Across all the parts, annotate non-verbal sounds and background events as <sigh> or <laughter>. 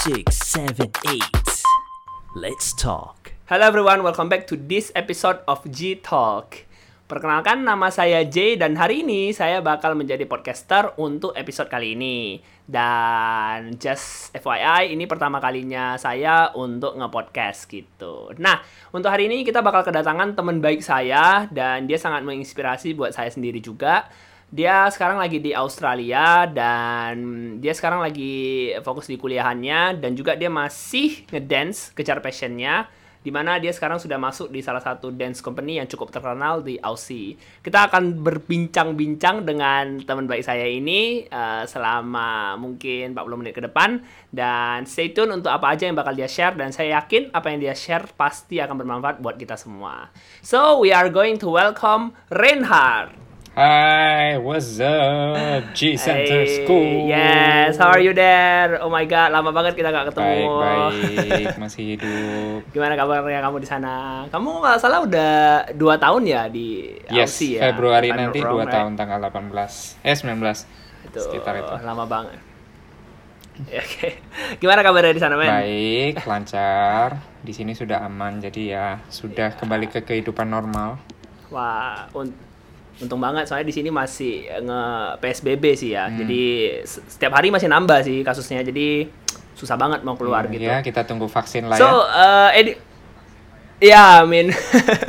six, seven, eight. Let's talk. Hello everyone, welcome back to this episode of G Talk. Perkenalkan nama saya Jay dan hari ini saya bakal menjadi podcaster untuk episode kali ini. Dan just FYI, ini pertama kalinya saya untuk nge-podcast gitu. Nah, untuk hari ini kita bakal kedatangan teman baik saya dan dia sangat menginspirasi buat saya sendiri juga. Dia sekarang lagi di Australia dan dia sekarang lagi fokus di kuliahannya dan juga dia masih ngedance kejar passionnya di mana dia sekarang sudah masuk di salah satu dance company yang cukup terkenal di Aussie. Kita akan berbincang-bincang dengan teman baik saya ini uh, selama mungkin 40 menit ke depan dan stay tune untuk apa aja yang bakal dia share dan saya yakin apa yang dia share pasti akan bermanfaat buat kita semua. So, we are going to welcome Reinhard. Hi, what's up? G Center Hey, School. Yes, how are you there? Oh my god, lama banget kita nggak ketemu. Baik, baik, masih hidup. <laughs> Gimana kabarnya kamu di sana? Kamu nggak salah udah dua tahun ya di Yes, Aussie ya? Februari nanti wrong, 2 right? tahun tanggal 18. Eh 19. Itu sekitar itu. lama banget. <laughs> Ya, Oke, gimana kabarnya di sana men? Baik, lancar. Di sini sudah aman, jadi ya sudah kembali ke kehidupan normal. Wah, un- untung banget soalnya di sini masih nge PSBB sih ya. Hmm. Jadi se- setiap hari masih nambah sih kasusnya. Jadi susah banget mau keluar gitu. Ya, kita tunggu vaksin lah So, ya. uh, edi Ya, I mean.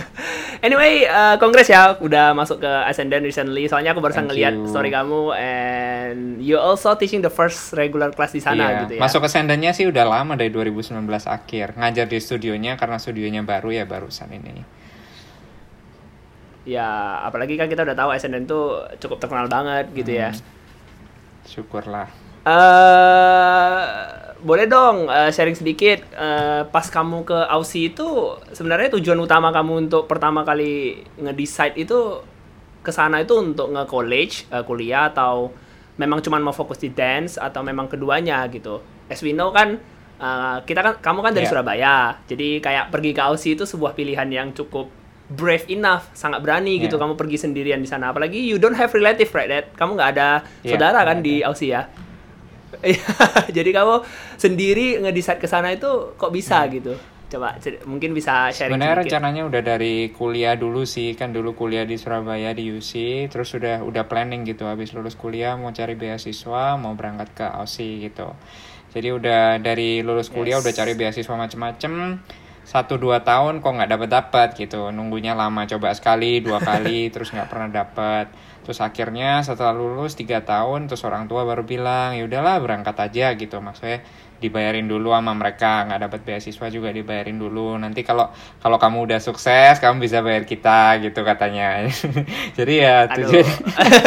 <laughs> anyway, uh, kongres ya udah masuk ke Ascendant recently. Soalnya aku barusan Thank ngeliat you. story kamu and you also teaching the first regular class di sana Iya, gitu ya. Masuk ke sendennya sih udah lama dari 2019 akhir. Ngajar di studionya karena studionya baru ya barusan ini. Ya, apalagi kan kita udah tahu Ascendant tuh cukup terkenal banget gitu ya. Hmm. Syukurlah. eh boleh dong eh, sharing sedikit eh, pas kamu ke Aussie itu sebenarnya tujuan utama kamu untuk pertama kali nge-decide itu ke sana itu untuk nge-college, eh, kuliah atau memang cuma mau fokus di dance atau memang keduanya gitu. As we know kan eh, kita kan kamu kan dari Yeah. Surabaya. Jadi kayak pergi ke Aussie itu sebuah pilihan yang cukup brave enough, sangat berani gitu Yeah. kamu pergi sendirian di sana. Apalagi you don't have relative right Dad? Kamu nggak ada Yeah, saudara kan nggak di Aussie ya? Iya, <laughs> jadi kamu sendiri ngedecide ke sana itu kok bisa gitu? Coba mungkin bisa sharing Sebenarnya rencananya udah dari kuliah dulu sih, kan dulu kuliah di Surabaya di UC, terus sudah udah planning gitu habis lulus kuliah mau cari beasiswa, mau berangkat ke Aussie gitu. Jadi udah dari lulus kuliah Yes. udah cari beasiswa macem-macem, satu dua tahun kok nggak dapet dapet gitu, nunggunya lama coba sekali dua <laughs> kali terus nggak pernah dapet. Terus akhirnya setelah lulus tiga tahun, terus orang tua baru bilang ya udahlah berangkat aja gitu, maksudnya dibayarin dulu sama mereka nggak dapat beasiswa juga dibayarin dulu. Nanti kalau kalau kamu udah sukses kamu bisa bayar kita gitu katanya. <laughs> Jadi ya tujuan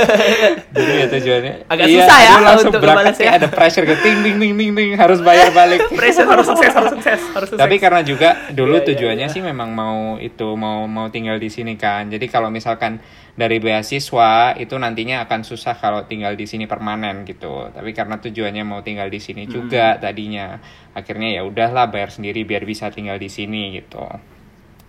<laughs> jadi ya tujuannya Agak iya, susah ya langsung untuk berangkat kayak ada pressure ke ting ting ting ting ting harus bayar balik. <laughs> Pressure harus sukses, harus sukses, harus sukses. tapi karena juga dulu Iya, iya, tujuannya iya. sih memang mau itu mau mau tinggal di sini kan. Jadi kalau misalkan dari beasiswa itu nantinya akan susah kalau tinggal di sini permanen gitu. Tapi karena tujuannya mau tinggal di sini Hmm. juga tadinya. Akhirnya ya udahlah bayar sendiri biar bisa tinggal di sini gitu.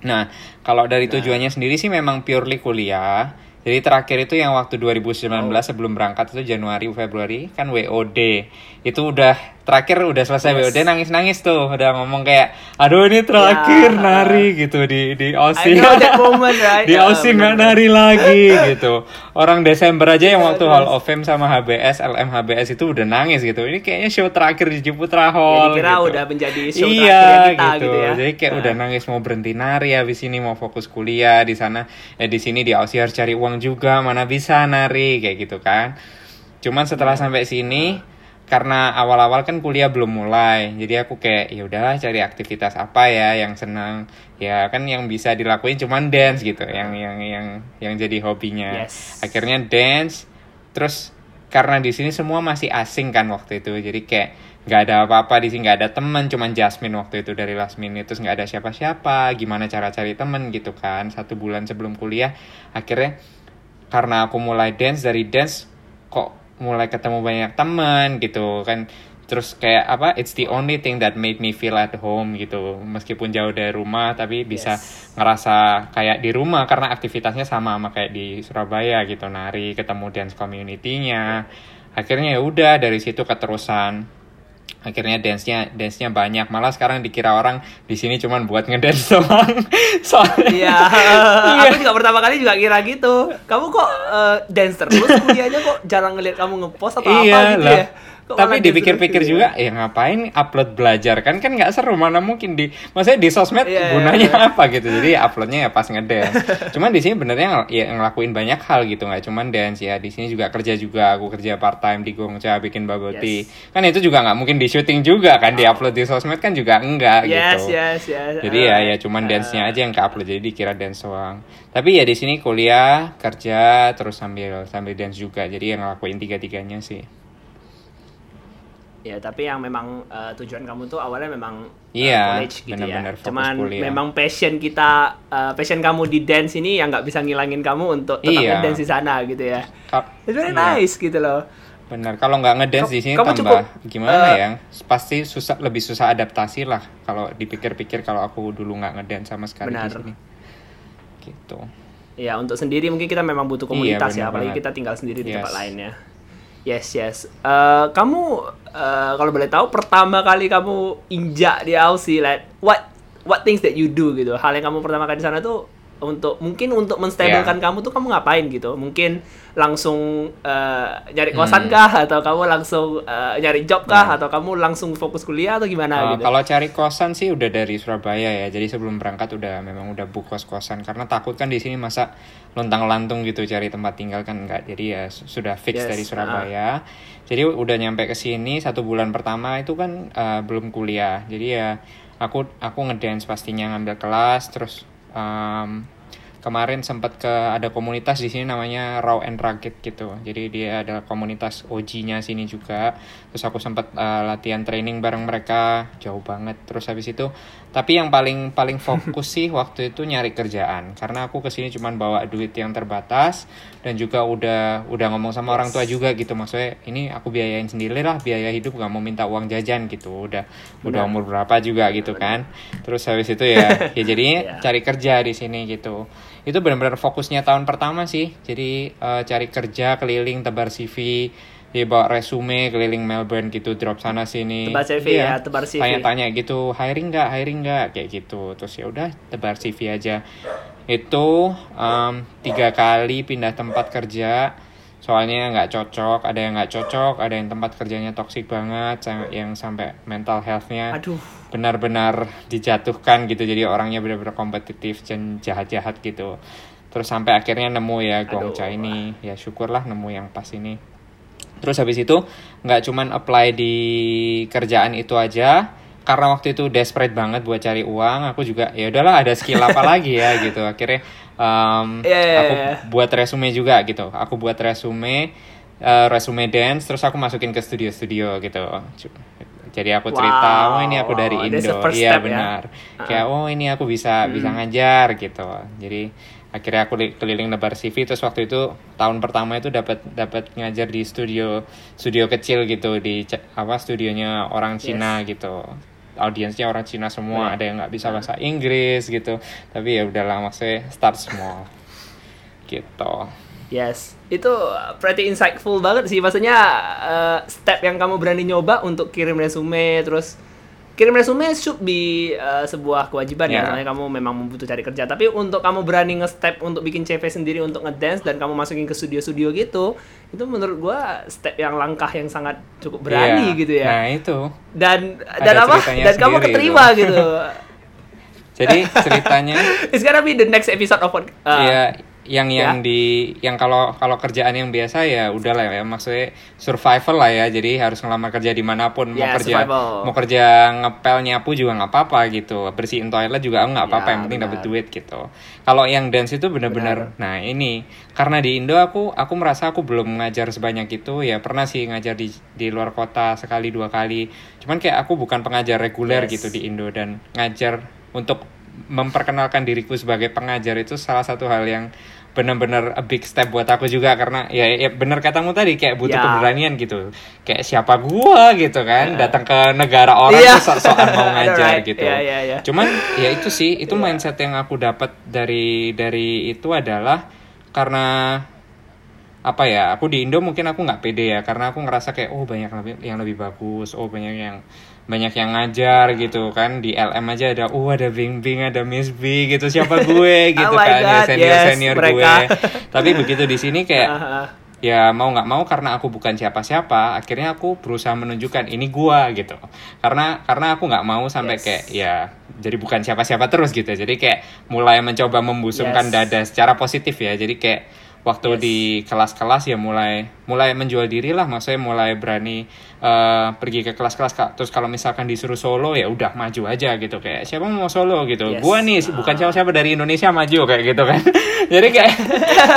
Nah kalau dari tujuannya sendiri sih memang purely kuliah. Jadi terakhir itu yang waktu 2019 Oh. sebelum berangkat itu Januari Februari. Kan WOD itu udah terakhir udah selesai Yes. WOD nangis-nangis tuh udah ngomong kayak aduh ini terakhir Ya. nari gitu di di I Aussie know that moment, <laughs> right? di Ya, Aussie nggak nari lagi <laughs> gitu orang Desember aja yang Ya, waktu terus. Hall of Fame sama HBS LM HBS itu udah nangis gitu ini kayaknya show terakhir di Ciputra Hall kira gitu. udah menjadi show iya terakhir kita gitu. gitu ya. jadi kayak Nah. udah nangis mau berhenti nari habis ini mau fokus kuliah di sana eh di sini di Aussie harus cari uang juga mana bisa nari kayak gitu kan cuman setelah Iya. sampai sini karena awal-awal kan kuliah belum mulai jadi aku kayak ya udahlah cari aktivitas apa ya yang senang. Ya kan yang bisa dilakuin cuman dance gitu yang yang yang yang jadi hobinya. Yes. akhirnya dance terus karena di sini semua masih asing kan waktu itu jadi kayak nggak ada apa-apa di sini nggak ada teman cuman Jasmine waktu itu dari last minute terus nggak ada siapa-siapa gimana cara cari temen gitu kan satu bulan sebelum kuliah. Akhirnya karena aku mulai dance dari dance kok mulai ketemu banyak teman gitu kan. Terus kayak apa it's the only thing that made me feel at home gitu. Meskipun jauh dari rumah tapi bisa Yes. ngerasa kayak di rumah karena aktivitasnya sama sama kayak di Surabaya gitu. Nari ketemu dance community-nya. Akhirnya ya udah dari situ keterusan akhirnya dance-nya dance-nya banyak. Malah sekarang dikira orang di sini cuman buat ngedance <laughs> doang. Soalnya <laughs> Iya, aku juga pertama kali juga kira gitu. Kamu kok eh, dance terus kuliahnya kok jarang ngeliat kamu ngepost atau apa iya gitu lah. ya? Tapi dipikir-pikir juga ya? ngapain upload belajar? Kan kan nggak seru mana mungkin di maksudnya di sosmed Iya, iya, gunanya iya. apa gitu? Jadi uploadnya ya pas ngedance. <laughs> Cuman di sini benernya ya ngelakuin banyak hal gitu nggak cuman dance ya. Di sini juga kerja juga aku kerja part time di Gongcha bikin bubble tea kan itu juga nggak mungkin di syuting juga kan di upload di sosmed kan juga enggak Yes, gitu. yes, yes. jadi ya ya cuman dance-nya aja yang ke upload jadi dikira dance doang. Tapi ya di sini kuliah kerja terus sambil sambil dance juga. Jadi yang ngelakuin tiga-tiganya sih Ya, tapi yang memang eh, tujuan kamu tuh awalnya memang eh, Iya, college gitu benar-benar ya. fokus Cuman kuliah. memang passion kita, eh, passion kamu di dance ini yang nggak bisa ngilangin kamu untuk tetap Iya. dance di sana gitu ya. It's very iya. nice gitu loh. Benar, kalau nggak ngedance di sini tambah cukup, gimana eh, ya? Pasti susah lebih susah adaptasi lah kalau dipikir-pikir kalau aku dulu nggak ngedance sama sekali Benar. di sini. Gitu. Ya, untuk sendiri mungkin kita memang butuh komunitas Iya, ya, apalagi banget. kita tinggal sendiri di Yes. tempat lain ya. Yes, yes. Eh, kamu eh, kalau boleh tahu pertama kali kamu injak di Aussie, like what what things that you do gitu. Hal yang kamu pertama kali di sana tuh untuk mungkin untuk menstabilkan Yeah. kamu tuh kamu ngapain gitu? Mungkin langsung eh, nyari Hmm. kosan kah atau kamu langsung eh, nyari job kah atau kamu langsung fokus kuliah atau gimana Uh, gitu? Kalau cari kosan sih udah dari Surabaya ya. Jadi sebelum berangkat udah memang udah book kos-kosan karena takut kan di sini masa lontang-lantung gitu cari tempat tinggal kan enggak. Jadi ya su- sudah fix Yes, dari Surabaya. Jadi udah nyampe ke sini satu bulan pertama itu kan uh, belum kuliah. Jadi ya aku aku ngedance pastinya ngambil kelas terus um, kemarin sempat ke ada komunitas di sini namanya Raw and Rugged gitu. Jadi dia ada komunitas OG-nya sini juga. Terus aku sempat uh, latihan training bareng mereka. Jauh banget. Terus habis itu tapi yang paling paling fokus <laughs> sih waktu itu nyari kerjaan. Karena aku ke sini cuman bawa duit yang terbatas dan juga udah udah ngomong sama orang tua juga gitu. Maksudnya ini aku biayain sendiri lah biaya hidup nggak mau minta uang jajan gitu. Udah udah umur berapa juga gitu kan. Terus habis itu ya ya jadinya <laughs> Iya. cari kerja di sini gitu itu benar-benar fokusnya tahun pertama sih. Jadi eh, cari kerja keliling tebar CV dia bawa resume keliling Melbourne gitu drop sana sini. Tebar CV ya, tebar CV. tanya-tanya gitu hiring nggak? Hiring nggak? Kayak gitu. Terus ya udah tebar CV aja. Itu em, tiga kali pindah tempat kerja soalnya nggak cocok ada yang nggak cocok ada yang tempat kerjanya toksik banget yang sampai mental healthnya benar-benar dijatuhkan gitu. Jadi orangnya benar-benar kompetitif dan jahat-jahat gitu. Terus sampai akhirnya nemu ya Gongcha Aduh. ini. Ya syukurlah nemu yang pas ini. Terus habis itu nggak cuman apply di kerjaan itu aja karena waktu itu desperate banget buat cari uang aku juga ya udahlah ada skill apa lagi ya gitu. Akhirnya um, Iya, iya, aku iya. buat resume juga gitu. Aku buat resume eh, resume dance terus aku masukin ke studio-studio gitu. Jadi aku cerita Wow, oh ini aku dari wow, the Indo. iya ya. benar. Kayak oh ini aku bisa bisa ngajar gitu. Jadi akhirnya aku li- keliling nebar CV terus waktu itu tahun pertama itu dapat dapat ngajar di studio studio kecil gitu di apa studionya orang Cina gitu audiensnya orang Cina semua ada yang nggak bisa bahasa Inggris gitu. Tapi ya udahlah maksudnya start small <laughs> gitu. Yes, itu pretty insightful banget sih. Maksudnya eh, step yang kamu berani nyoba untuk kirim resume, terus kirim resume should be eh, sebuah kewajiban ya. Ya. Soalnya kamu memang membutuh cari kerja. Tapi untuk kamu berani nge-step untuk bikin CV sendiri untuk ngedance dan kamu masukin ke studio-studio gitu, itu menurut gua step yang langkah yang sangat cukup berani Iya. gitu ya. nah itu Dan Ada dan apa? Dan kamu keterima itu. gitu. <laughs> jadi ceritanya <laughs> It's gonna be the next episode of pod- uh, ya yang yang ya. di yang kalau kalau kerjaan yang biasa ya udah lah ya maksudnya survival lah ya. Jadi harus ngelamar kerja di mana pun mau Ya, kerja survival. mau kerja ngepel nyapu juga nggak apa-apa gitu. Bersihin toilet juga nggak apa-apa Ya, yang penting dapat duit gitu. Kalau yang dance itu benar-benar nah ini. Karena di Indo aku aku merasa aku belum ngajar sebanyak itu. Ya pernah sih ngajar di di luar kota sekali dua kali. Cuman kayak aku bukan pengajar reguler Yes. gitu di Indo dan ngajar untuk memperkenalkan diriku sebagai pengajar itu salah satu hal yang benar-benar a big step buat aku juga karena ya, ya benar katamu tadi kayak butuh Ya. keberanian gitu kayak siapa gua gitu kan datang ke negara orang Iya. tuh sok-sokan mau <laughs> ngajar Alright. gitu Iya, iya, iya. cuman ya itu sih itu mindset yang aku dapat dari dari itu adalah karena apa ya aku di Indo mungkin aku nggak pede ya karena aku ngerasa kayak oh banyak lebih yang lebih bagus oh banyak yang banyak yang ngajar gitu kan di LM aja ada oh ada Bing Bing ada Miss B gitu siapa gue <laughs> gitu Oh kan ya God, senior yes, senior mereka. gue <laughs> tapi begitu di sini kayak Ah, <laughs> ah. ya mau nggak mau karena aku bukan siapa-siapa akhirnya aku berusaha menunjukkan ini gua gitu karena karena aku nggak mau sampai Yes. kayak ya jadi bukan siapa-siapa terus gitu jadi kayak mulai mencoba membusungkan Yes. dada secara positif ya jadi kayak waktu Yes. di kelas-kelas ya mulai mulai menjual diri lah maksudnya mulai berani eh, pergi ke kelas-kelas Kak. terus kalau misalkan disuruh solo ya udah maju aja gitu kayak siapa mau solo gitu Yes. gua nih bukan siapa-siapa dari Indonesia maju kayak gitu kan <laughs> jadi kayak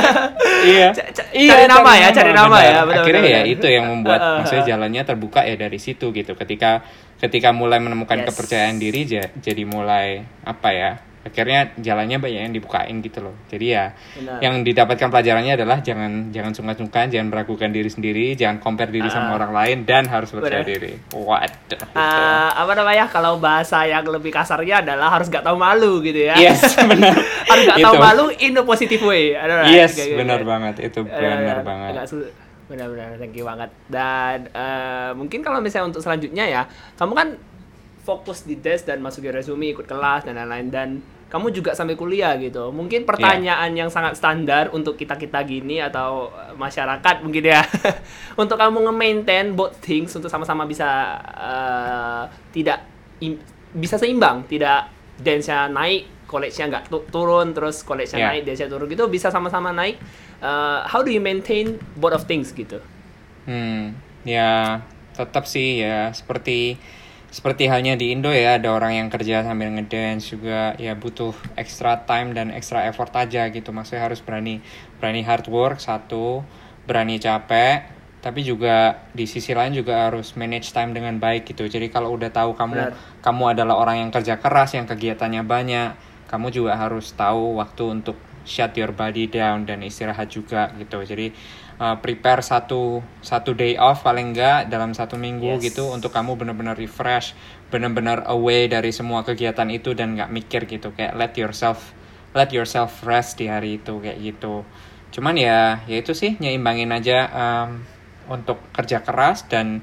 <laughs> iya C- c- cari nama ya, cari nama benar. ya, benar, akhirnya benar, ya itu yang membuat Uh, <laughs> uh, maksudnya uh. jalannya terbuka ya dari situ gitu ketika ketika mulai menemukan Yes. kepercayaan diri ja- jadi mulai apa ya akhirnya jalannya banyak yang dibukain gitu loh jadi ya Benar. yang didapatkan pelajarannya adalah jangan jangan sungkan-sungkan jangan meragukan diri sendiri jangan compare diri sama orang lain dan harus percaya Ah. Benar. diri waduh gitu. Eh, apa namanya kalau bahasa yang lebih kasarnya adalah harus gak tahu malu gitu ya yes <laughs> benar <laughs> harus gak tahu Itu. malu in a positive way right? yes Kayak gitu. benar banget itu benar ada- banget benar-benar thank you banget dan eh, mungkin kalau misalnya untuk selanjutnya ya kamu kan fokus di tes dan masukin resume ikut kelas dan lain-lain dan kamu juga sampai kuliah gitu. Mungkin pertanyaan yang sangat standar untuk kita kita gini atau eh, masyarakat mungkin ya. <laughs> Untuk kamu nge-maintain both things untuk sama-sama bisa eh, tidak im- bisa seimbang tidak dance-nya naik college-nya nggak tu- turun terus college-nya Yeah. naik dance-nya turun gitu bisa sama-sama naik. Uh, how do you maintain both of things gitu? Hmm, ya tetap sih ya seperti seperti halnya di Indo ya ada orang yang kerja sambil ngedance juga ya butuh extra time dan extra effort aja gitu. Maksudnya harus berani berani hard work satu berani capek tapi juga di sisi lain juga harus manage time dengan baik gitu. Jadi kalau udah tahu kamu Benar. kamu adalah orang yang kerja keras yang kegiatannya banyak kamu juga harus tahu waktu untuk shut your body down dan istirahat juga gitu. Jadi uh, prepare satu satu day off paling enggak dalam satu minggu Yes. gitu untuk kamu benar-benar refresh benar-benar away dari semua kegiatan itu dan nggak mikir gitu kayak let yourself let yourself rest di hari itu kayak gitu cuman ya ya itu sih nyeimbangin aja um, untuk kerja keras dan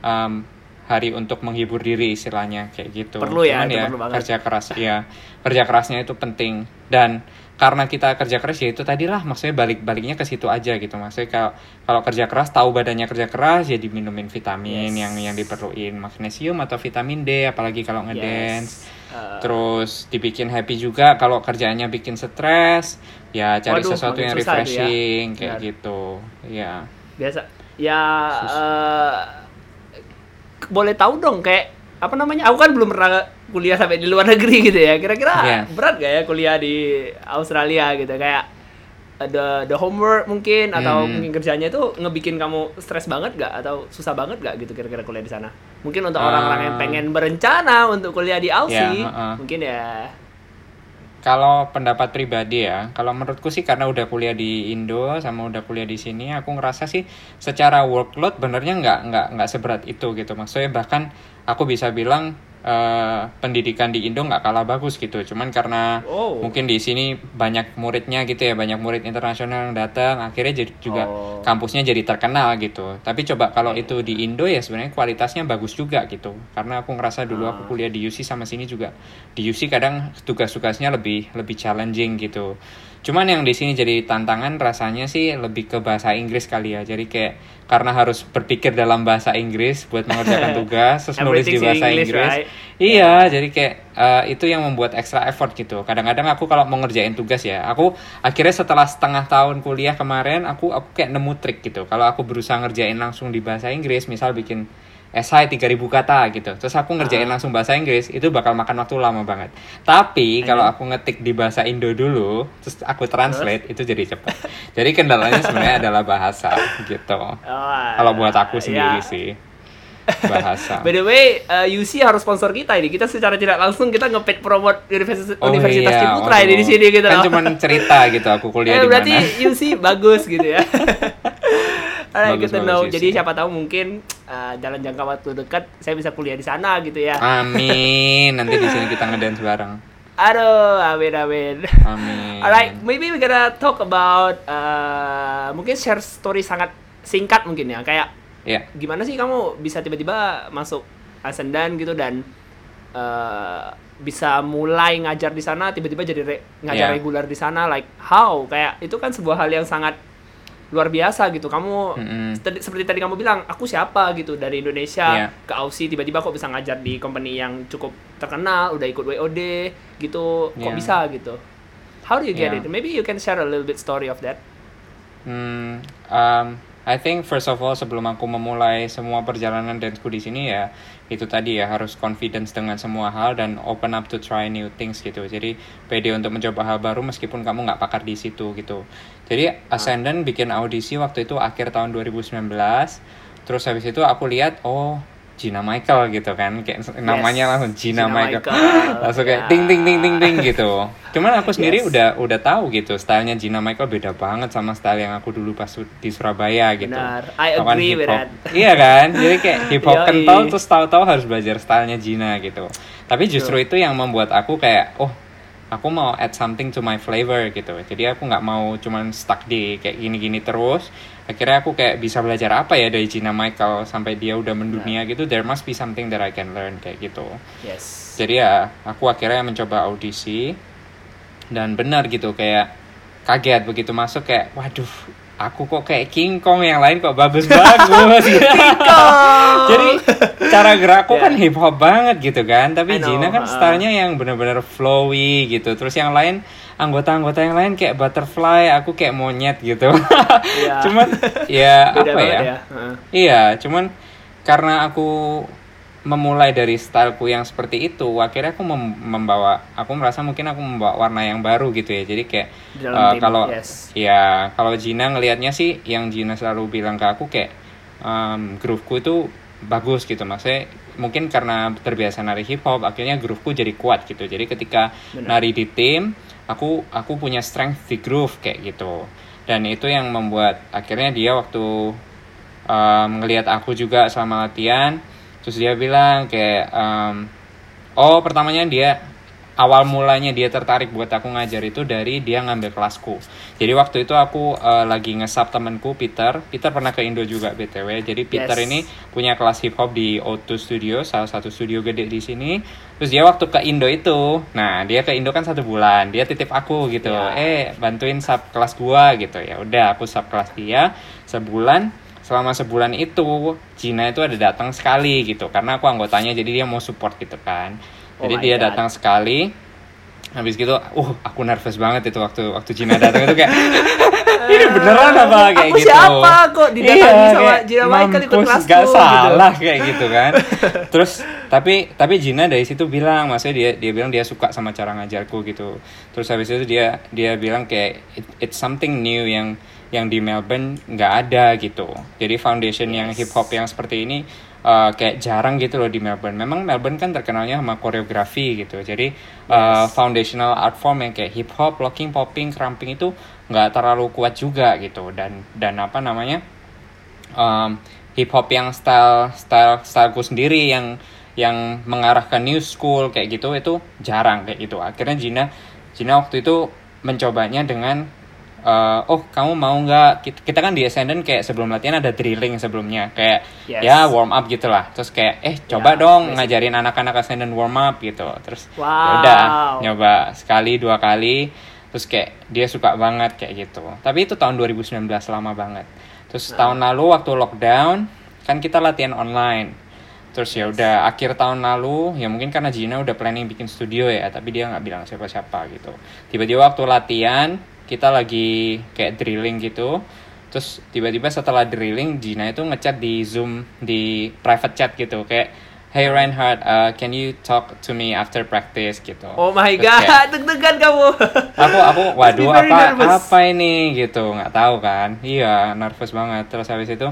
um, hari untuk menghibur diri istilahnya kayak gitu. Perlu ya, cuman ya perlu banget. kerja keras ya kerja kerasnya itu penting. Dan karena kita kerja keras ya itu tadilah. Maksudnya balik baliknya ke situ aja gitu. Maksudnya kalau kalau kerja keras tahu badannya kerja keras jadi minumin vitamin Yes. yang yang diperluin. Magnesium atau vitamin D apalagi kalau ngedance. Uh, terus dibikin happy juga kalau kerjaannya bikin stres ya cari Waduh, sesuatu yang ya. refreshing kayak Benar. gitu. Ya biasa. Ya Sus- eh, boleh tahu dong kayak apa namanya aku kan belum pernah kuliah sampai di luar negeri gitu ya kira-kira Iya. berat gak ya kuliah di Australia gitu kayak ada the homework mungkin atau Hmm. mungkin kerjanya itu ngebikin kamu stres banget gak atau susah banget gak gitu kira-kira kuliah di sana mungkin untuk Ah. orang-orang yang pengen berencana untuk kuliah di Aussie Ya, uh-uh. mungkin ya Kalau pendapat pribadi ya, kalau menurutku sih karena udah kuliah di Indo sama udah kuliah di sini, aku ngerasa sih secara workload benernya nggak nggak nggak seberat itu gitu. Maksudnya bahkan aku bisa bilang eh, pendidikan di Indo nggak kalah bagus gitu. Cuman karena Oh. mungkin di sini banyak muridnya gitu ya, banyak murid internasional yang datang, akhirnya jadi juga Oh. kampusnya jadi terkenal gitu. Tapi coba kalau itu di Indo ya sebenarnya kualitasnya bagus juga gitu. Karena aku ngerasa dulu aku Ah. kuliah di UC sama sini juga di UC kadang tugas-tugasnya lebih lebih challenging gitu. Cuman yang di sini jadi tantangan rasanya sih lebih ke bahasa Inggris kali ya. Jadi kayak karena harus berpikir dalam bahasa Inggris buat mengerjakan <laughs> tugas, terus nulis di bahasa English, Inggris. right? Iya, jadi kayak eh, itu yang membuat extra effort gitu. Kadang-kadang aku kalau mau ngerjain tugas ya, aku akhirnya setelah setengah tahun kuliah kemarin, aku aku kayak nemu trik gitu. Kalau aku berusaha ngerjain langsung di bahasa Inggris, misal bikin esai 3000 kata gitu. Terus aku ngerjain Ah. langsung bahasa Inggris, itu bakal makan waktu lama banget. Tapi Iya. kalau aku ngetik di bahasa Indo dulu, terus aku translate, itu jadi cepet. jadi kendalanya sebenarnya adalah bahasa gitu. <laughs> Oh, Kalau buat aku sendiri ya. sih bahasa. By the way, uh, UC harus sponsor kita ini. Kita secara tidak langsung kita nge-paid promote Universitas, Oh Universitas iya, Ciputra ini di sini gitu. Kan loh. cuman cerita gitu aku kuliah eh, di berarti mana. UC bagus gitu ya. <laughs> Alright, Bagus, kita bagus know. UC. Jadi siapa tahu mungkin uh, dalam jangka waktu dekat saya bisa kuliah di sana gitu ya. Amin. Nanti di sini kita ngedance bareng. Aduh, amin amin. Amin. Alright, maybe we gonna talk about uh, mungkin share story sangat singkat mungkin ya, kayak Ya. gimana sih kamu bisa tiba-tiba masuk Ascendan gitu dan uh, bisa mulai ngajar di sana tiba-tiba jadi re- ngajar Yeah. reguler di sana like how kayak itu kan sebuah hal yang sangat luar biasa gitu kamu tadi- seperti tadi kamu bilang aku siapa gitu dari Indonesia Yeah. ke Aussie tiba-tiba kok bisa ngajar di company yang cukup terkenal udah ikut WOD gitu kok Yeah. bisa gitu how do you get it Yeah. maybe you can share a little bit story of that Hmm, um, I think first of all sebelum aku memulai semua perjalanan danceku di sini ya itu tadi ya harus confidence dengan semua hal dan open up to try new things gitu. Jadi pede untuk mencoba hal baru meskipun kamu nggak pakar di situ gitu. Jadi Ascendant bikin audisi waktu itu akhir tahun 2019. Terus habis itu aku lihat oh Gina Michael gitu kan kayak namanya langsung Gina, Gina Michael, Michael, <laughs> langsung ya. kayak ting ting ting ting ting gitu cuman aku sendiri Yes. udah udah tahu gitu stylenya Gina Michael beda banget sama style yang aku dulu pas di Surabaya gitu Benar. I agree with that. iya kan jadi kayak <laughs> hip hop kental terus tahu-tahu harus belajar stylenya Gina gitu tapi justru itu yang membuat aku kayak oh aku mau add something to my flavor gitu. Jadi aku nggak mau cuman stuck di kayak gini-gini terus. Akhirnya aku kayak bisa belajar apa ya dari Gina Michael sampai dia udah mendunia gitu. There must be something that I can learn kayak gitu. Yes. Jadi ya aku akhirnya mencoba audisi. Dan benar gitu kayak kaget begitu masuk kayak waduh aku kok kayak King Kong yang lain kok bagus-bagus. <laughs> <laughs> Jadi cara gerakku kan hip hop banget gitu kan. Tapi know, Gina kan uh. stylenya yang bener-bener flowy gitu. Terus yang lain anggota-anggota yang lain kayak butterfly aku kayak monyet gitu. Iya. <laughs> cuman ya beda apa ya, ya, Heeh. Iya, cuman karena aku memulai dari styleku yang seperti itu, akhirnya aku mem- membawa, aku merasa mungkin aku membawa warna yang baru gitu ya. Jadi kayak tim, kalau yes. ya kalau Gina ngelihatnya sih, yang Gina selalu bilang ke aku kayak um, grooveku itu bagus gitu, maksudnya mungkin karena terbiasa nari hip hop, akhirnya grooveku jadi kuat gitu. Jadi ketika Benar. nari di tim, aku aku punya strength di groove kayak gitu. Dan itu yang membuat akhirnya dia waktu um, ngelihat aku juga selama latihan terus dia bilang kayak um, oh pertamanya dia awal mulanya dia tertarik buat aku ngajar itu dari dia ngambil kelasku. Jadi waktu itu aku uh, lagi ngesap temenku Peter. Peter pernah ke Indo juga btw jadi Peter Yes. ini punya kelas hip hop di O2 Studio salah satu studio gede di sini. Terus dia waktu ke Indo itu nah dia ke Indo kan satu bulan. Dia titip aku gitu Ya. eh bantuin sub kelas gua gitu. Ya udah aku sub kelas dia sebulan selama sebulan itu Cina itu ada datang sekali gitu. Karena aku anggotanya jadi dia mau support gitu kan. Oh jadi my dia God. datang sekali habis gitu uh aku nervous banget itu waktu waktu Cina datang. Itu kayak <laughs> ini beneran apa? Kayak Aku gitu. siapa kok didatangi Iya, sama kayak, Gina Michael ikut kelasku, gak gitu. salah kayak gitu kan. <laughs> Terus tapi tapi Gina dari situ bilang maksudnya dia dia bilang dia suka sama cara ngajarku gitu. Terus habis itu dia dia bilang kayak "It- it's something new yang yang di Melbourne nggak ada gitu. Jadi foundation yang Yes. hip hop yang seperti ini uh, kayak jarang gitu loh di Melbourne. Memang Melbourne kan terkenalnya sama koreografi gitu. Jadi uh, foundational art form yang kayak hip hop locking popping cramping itu nggak terlalu kuat juga gitu. Dan dan apa namanya um, hip hop yang style style styleku sendiri yang yang mengarah ke new school kayak gitu itu jarang kayak gitu. Akhirnya Gina Gina waktu itu mencobanya dengan uh, oh kamu mau nggak? Kita, kita kan di Ascendant kayak sebelum latihan ada drilling sebelumnya kayak Yes. ya warm up gitulah. Terus kayak eh coba Ya, dong basic. ngajarin anak-anak Ascendant warm up gitu. Terus Wow. ya udah nyoba sekali dua kali. Terus kayak dia suka banget kayak gitu. Tapi itu tahun 2019 lama banget. Terus tahun lalu waktu lockdown kan kita latihan online. Terus ya udah akhir tahun lalu ya mungkin karena Gina udah planning bikin studio ya tapi dia nggak bilang siapa-siapa gitu. Tiba-tiba waktu latihan kita lagi kayak drilling gitu. Terus tiba-tiba setelah drilling Gina itu ngechat di zoom di private chat gitu. Kayak Hey Reinhard, uh, can you talk to me after practice? gitu? Oh my Terus kayak, god, <laughs> deg-degan kamu. aku aku <laughs> waduh apa nervous. apa ini? gitu. Nggak tahu kan. Iya nervous banget. Terus habis itu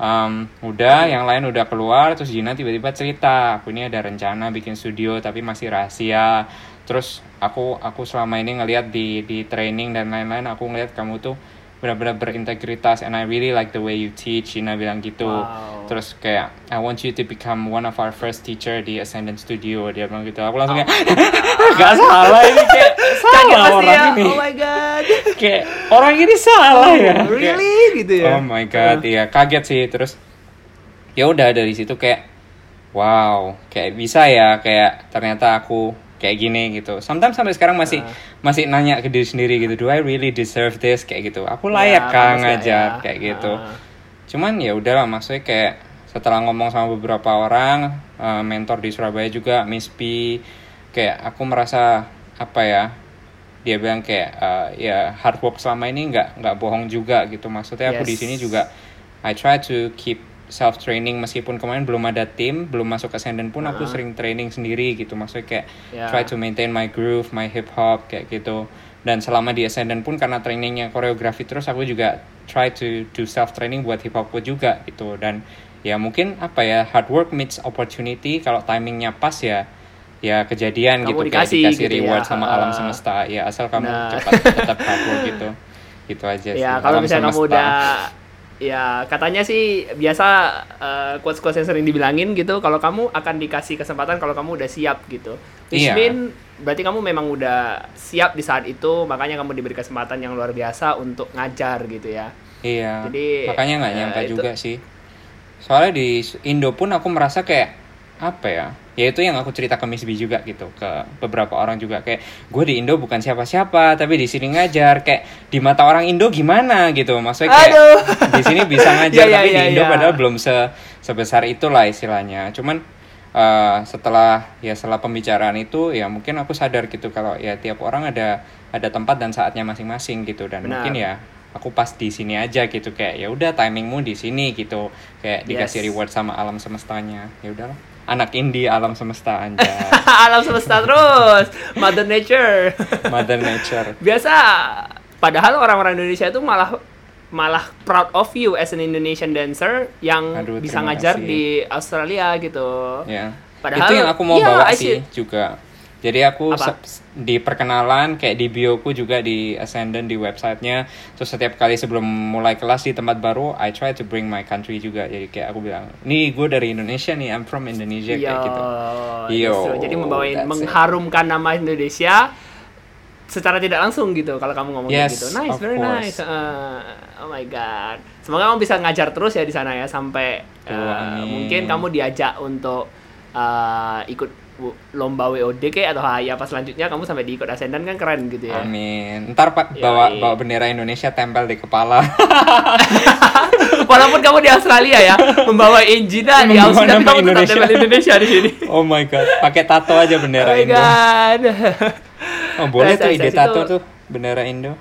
um, udah yang lain udah keluar. Terus Gina tiba-tiba cerita aku ini ada rencana bikin studio tapi masih rahasia terus aku aku selama ini ngelihat di di training dan lain-lain aku ngelihat kamu tuh benar-benar berintegritas and I really like the way you teach Gina bilang gitu Wow. terus kayak I want you to become one of our first teacher di Ascendant Studio dia bilang gitu aku langsung kayak <laughs> gak salah ini kayak salah orang ya. ini Oh my god. <laughs> kayak orang ini salah ya Kayak, Really gitu ya. oh my god iya kaget sih terus ya udah dari situ kayak wow kayak bisa ya kayak ternyata aku kayak gini gitu sometimes sampai sekarang masih Ah. masih nanya ke diri sendiri gitu do I really deserve this kayak gitu aku Ya, layak kah pantas nggak ngajar ya? kayak gitu Ah. cuman ya udahlah maksudnya kayak setelah ngomong sama beberapa orang eh, mentor di Surabaya juga Miss P kayak aku merasa apa ya dia bilang kayak eh, ya hard work selama ini nggak nggak bohong juga gitu maksudnya aku di Yes. sini juga I try to keep self training meskipun kemarin belum ada tim belum masuk ke Ascendant pun aku sering training sendiri gitu. Maksudnya kayak Ya. try to maintain my groove my hip hop kayak gitu. Dan selama di Ascendant pun karena trainingnya koreografi terus aku juga try to do self training buat hip hopku juga gitu. Dan ya mungkin apa ya hard work meets opportunity. Kalau timingnya pas ya ya kejadian Kamu gitu kayak dikasih dikasih gitu ya. reward sama alam Ah. semesta. Ya asal kamu Nah. cepat tetap hard work gitu. <laughs> Gitu aja sih. Ya kalau Alam misalnya kamu udah ya katanya sih biasa eh, quotes-quotes yang sering dibilangin gitu kalau kamu akan dikasih kesempatan kalau kamu udah siap gitu. Which Iya. mean berarti kamu memang udah siap di saat itu makanya kamu diberi kesempatan yang luar biasa untuk ngajar gitu ya. Iya. Jadi, makanya nggak nyangka itu- juga sih. Soalnya di Indo pun aku merasa kayak apa ya? Ya itu yang aku cerita ke Miss B juga gitu ke beberapa orang juga. Kayak gue di Indo bukan siapa-siapa tapi di sini ngajar. Kayak di mata orang Indo gimana? Gitu. Maksudnya kayak Aduh. di sini bisa <laughs> ngajar iya, tapi iya, di Indo iya. padahal belum se sebesar itulah istilahnya. Cuman eh, setelah ya setelah pembicaraan itu ya mungkin aku sadar gitu kalau ya tiap orang ada ada tempat dan saatnya masing-masing gitu. Dan Benar. mungkin ya aku pas di sini aja gitu. Kayak ya udah timingmu di sini gitu. Kayak dikasih Yes. reward sama alam semestanya. Ya udahlah anak indie alam semesta anja <laughs> Alam semesta terus, Mother Nature. mother nature <laughs> Biasa padahal orang-orang Indonesia itu malah malah proud of you as an Indonesian dancer yang Aduh, bisa ngajar kasih. di Australia gitu. ya Padahal- itu yang aku mau iya, bawa sih juga jadi aku di perkenalan kayak di bioku juga di Ascendant di websitenya terus setiap kali sebelum mulai kelas di tempat baru I try to bring my country juga jadi kayak aku bilang nih gue dari Indonesia nih I'm from Indonesia kayak gitu Yo, justru. Jadi membawa that's it. mengharumkan nama Indonesia secara tidak langsung gitu kalau kamu ngomong Yes, gitu. Nice, very course. nice. Uh, oh my god. Semoga kamu bisa ngajar terus ya di sana ya sampai Tuh, uh, mungkin kamu diajak untuk uh, ikut lomba WOD kayak atau HI apa selanjutnya kamu sampai diikut Ascendant kan keren gitu ya. Amin. Ntar pak Yoi. bawa bawa bendera Indonesia tempel di kepala. <laughs> Walaupun kamu di Australia ya membawa Injina di Australia kamu tetap Indonesia. tempel Indonesia di sini. oh my god, pakai tato aja Oh bendera my Indo. god. Oh boleh tuh ide tato Itu- tuh bendera Indo.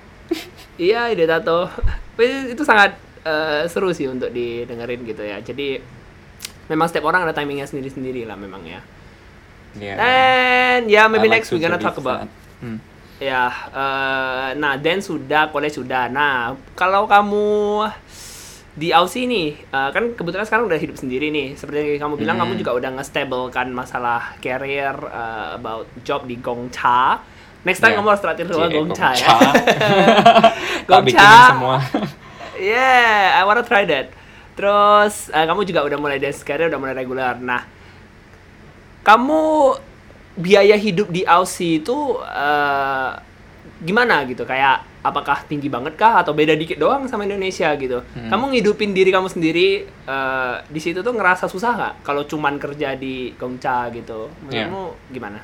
Iya, ide tato. Itu sangat eh, seru sih untuk didengerin gitu ya. Jadi memang setiap orang ada timingnya sendiri-sendiri lah memang ya. Iya. And ya maybe I like next we to gonna talk about. Hmm. ya. eh, nah, dance sudah, college sudah. Nah, kalau kamu di Aussie nih, eh, kan kebetulan sekarang udah hidup sendiri nih. Seperti yang kamu bilang, Hmm. kamu juga udah nge-stablekan masalah career eh, about job di Gongcha. Next time Ya. kamu harus traktir sama Cie, Gongcha ya. <laughs> Gongcha. semua. <laughs> Yeah, I wanna try that. Terus eh, kamu juga udah mulai dance career, udah mulai regular. Nah, kamu biaya hidup di Aussie itu eh, gimana gitu? Kayak apakah tinggi banget kah atau beda dikit doang sama Indonesia gitu? Hmm. Kamu ngidupin diri kamu sendiri eh, di situ tuh ngerasa susah nggak? Kalau cuman kerja di Gongcha gitu, Iya. menurutmu gimana?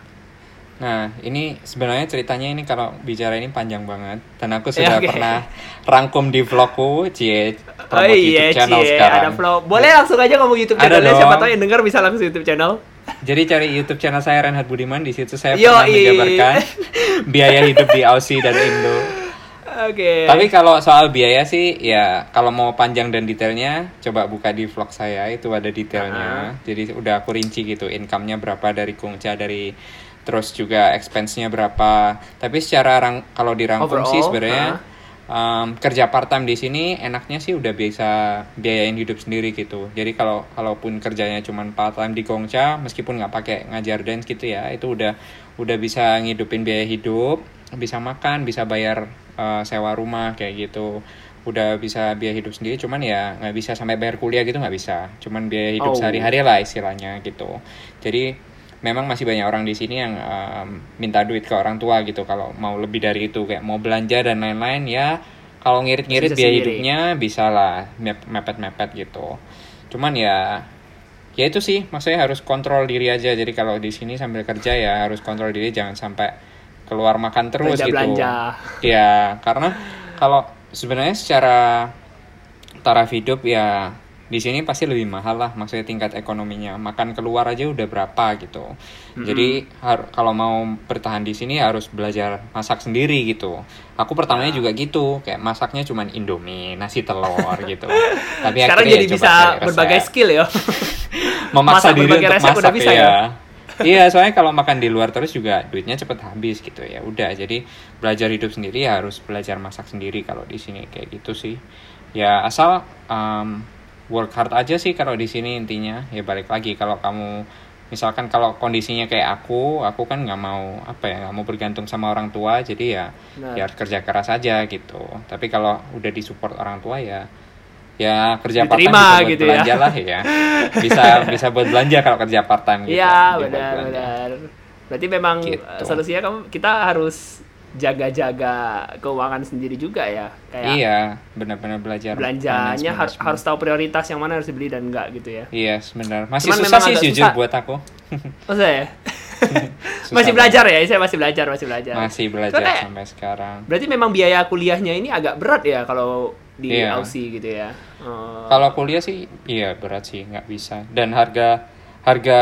Nah, ini sebenarnya ceritanya ini kalau bicara ini panjang banget dan aku <laughs> Ya, sudah oke. pernah rangkum di vlogku, cie, Oh promote iya, YouTube channel Cie, sekarang. ada vlog. Boleh langsung aja ngomong YouTube Ada channelnya, siapa tahu yang denger bisa langsung YouTube channel. Jadi cari YouTube channel saya Renhat Budiman di situ saya Yoi. pernah menjabarkan <laughs> biaya hidup di Aussie dan Indo. Oke. Tapi kalau soal biaya sih ya kalau mau panjang dan detailnya coba buka di vlog saya itu ada detailnya. Jadi udah aku rinci gitu income-nya berapa dari Kungca dari terus juga expense-nya berapa. Tapi secara rang, kalau dirangkum sih Overall, sebenarnya ah. Um, kerja part time di sini enaknya sih udah bisa biayain hidup sendiri gitu. Jadi kalau kalaupun kerjanya cuma part time di Gongcha meskipun nggak pakai ngajar dance gitu ya, itu udah udah bisa ngidupin biaya hidup, bisa makan, bisa bayar uh, sewa rumah kayak gitu. Udah bisa biaya hidup sendiri, cuman ya nggak bisa sampai bayar kuliah gitu nggak bisa. Cuman biaya hidup Oh. sehari-hari lah istilahnya gitu. Jadi memang masih banyak orang di sini yang um, minta duit ke orang tua gitu. Kalau mau lebih dari itu kayak mau belanja dan lain-lain ya kalau ngirit-ngirit biaya sendiri. hidupnya bisa lah mep- mepet-mepet gitu. Cuman ya ya itu sih. Maksudnya harus kontrol diri aja. Jadi kalau di sini sambil kerja ya harus kontrol diri. Jangan sampai keluar makan terus gitu. Belanja-belanja. ya karena kalau sebenarnya secara taraf hidup ya di sini pasti lebih mahal lah maksudnya tingkat ekonominya. Makan keluar aja udah berapa gitu. Jadi har- kalau mau bertahan di sini harus belajar masak sendiri gitu. Aku pertamanya juga gitu kayak masaknya cuman indomie nasi telur gitu. <laughs> Tapi Sekarang akhirnya jadi ya bisa berbagai skill ya. <laughs> memaksa Masak diri untuk masak udah bisa iya. ya? iya soalnya kalau makan di luar terus juga duitnya cepet habis gitu ya. Udah jadi belajar hidup sendiri ya harus belajar masak sendiri kalau di sini kayak gitu sih. Ya asal um, work hard aja sih kalau di sini intinya ya balik lagi kalau kamu misalkan kalau kondisinya kayak aku aku kan nggak mau apa ya nggak mau bergantung sama orang tua jadi ya Benar. ya kerja keras aja gitu tapi kalau udah disupport orang tua ya ya kerja part time bisa buat gitu ya. belanja lah ya <laughs> bisa bisa buat belanja kalau kerja part time gitu Iya, buat benar benar. Berarti memang Gitu. eh, solusinya kamu kita harus jaga-jaga keuangan sendiri juga ya. Kayak iya benar-benar belajar belanjanya finance harus tahu prioritas yang mana harus dibeli dan enggak gitu ya. iya sebenarnya masih Cuman susah sih jujur susah. buat aku Maksudnya ya? <laughs> Masih banget. belajar ya? Saya masih belajar, masih belajar. masih belajar Soalnya- sampai sekarang Berarti memang biaya kuliahnya ini agak berat ya kalau di Iya. Aussie gitu ya. Oh. Kalau kuliah sih iya berat sih nggak bisa dan harga harga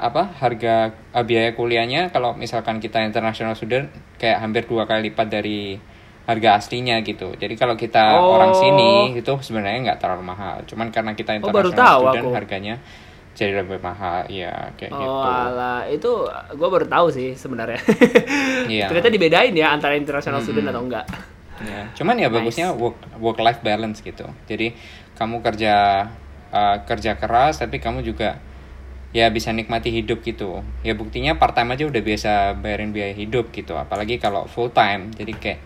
apa harga eh, biaya kuliahnya kalau misalkan kita international student kayak hampir dua kali lipat dari harga aslinya gitu. Jadi kalau kita Oh. orang sini itu sebenarnya nggak terlalu mahal. Cuman karena kita Oh, baru tahu student aku. harganya jadi lebih mahal. Iya kayak Oh gitu. alah, itu gue baru tahu sih sebenarnya. <laughs> Iya. Ternyata dibedain ya antara international student atau enggak. Ya, cuman ya Nice. bagusnya work work life balance gitu. Jadi kamu kerja uh, kerja keras tapi kamu juga ya bisa nikmati hidup gitu. Ya buktinya part time aja udah biasa bayarin biaya hidup gitu. Apalagi kalau full time. Jadi kayak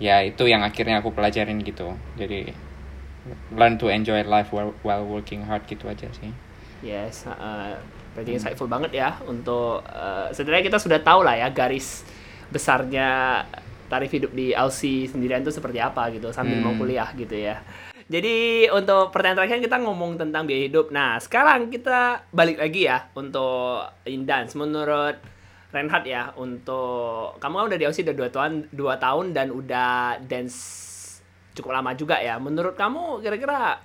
ya itu yang akhirnya aku pelajarin gitu. Jadi learn to enjoy life while, while working hard gitu aja sih. Yes, uh, berarti insightful banget ya untuk uh, sebenarnya kita sudah tahu lah ya garis besarnya tarif hidup di Aussie sendirian itu seperti apa gitu sambil Hmm. mau kuliah gitu ya. Jadi untuk pertanyaan terakhir kita ngomong tentang biaya hidup. Nah sekarang kita balik lagi ya untuk Indans. Menurut Renhat ya untuk kamu kan udah di Aussie udah dua tahun dua tahun dan udah dance cukup lama juga ya. Menurut kamu kira-kira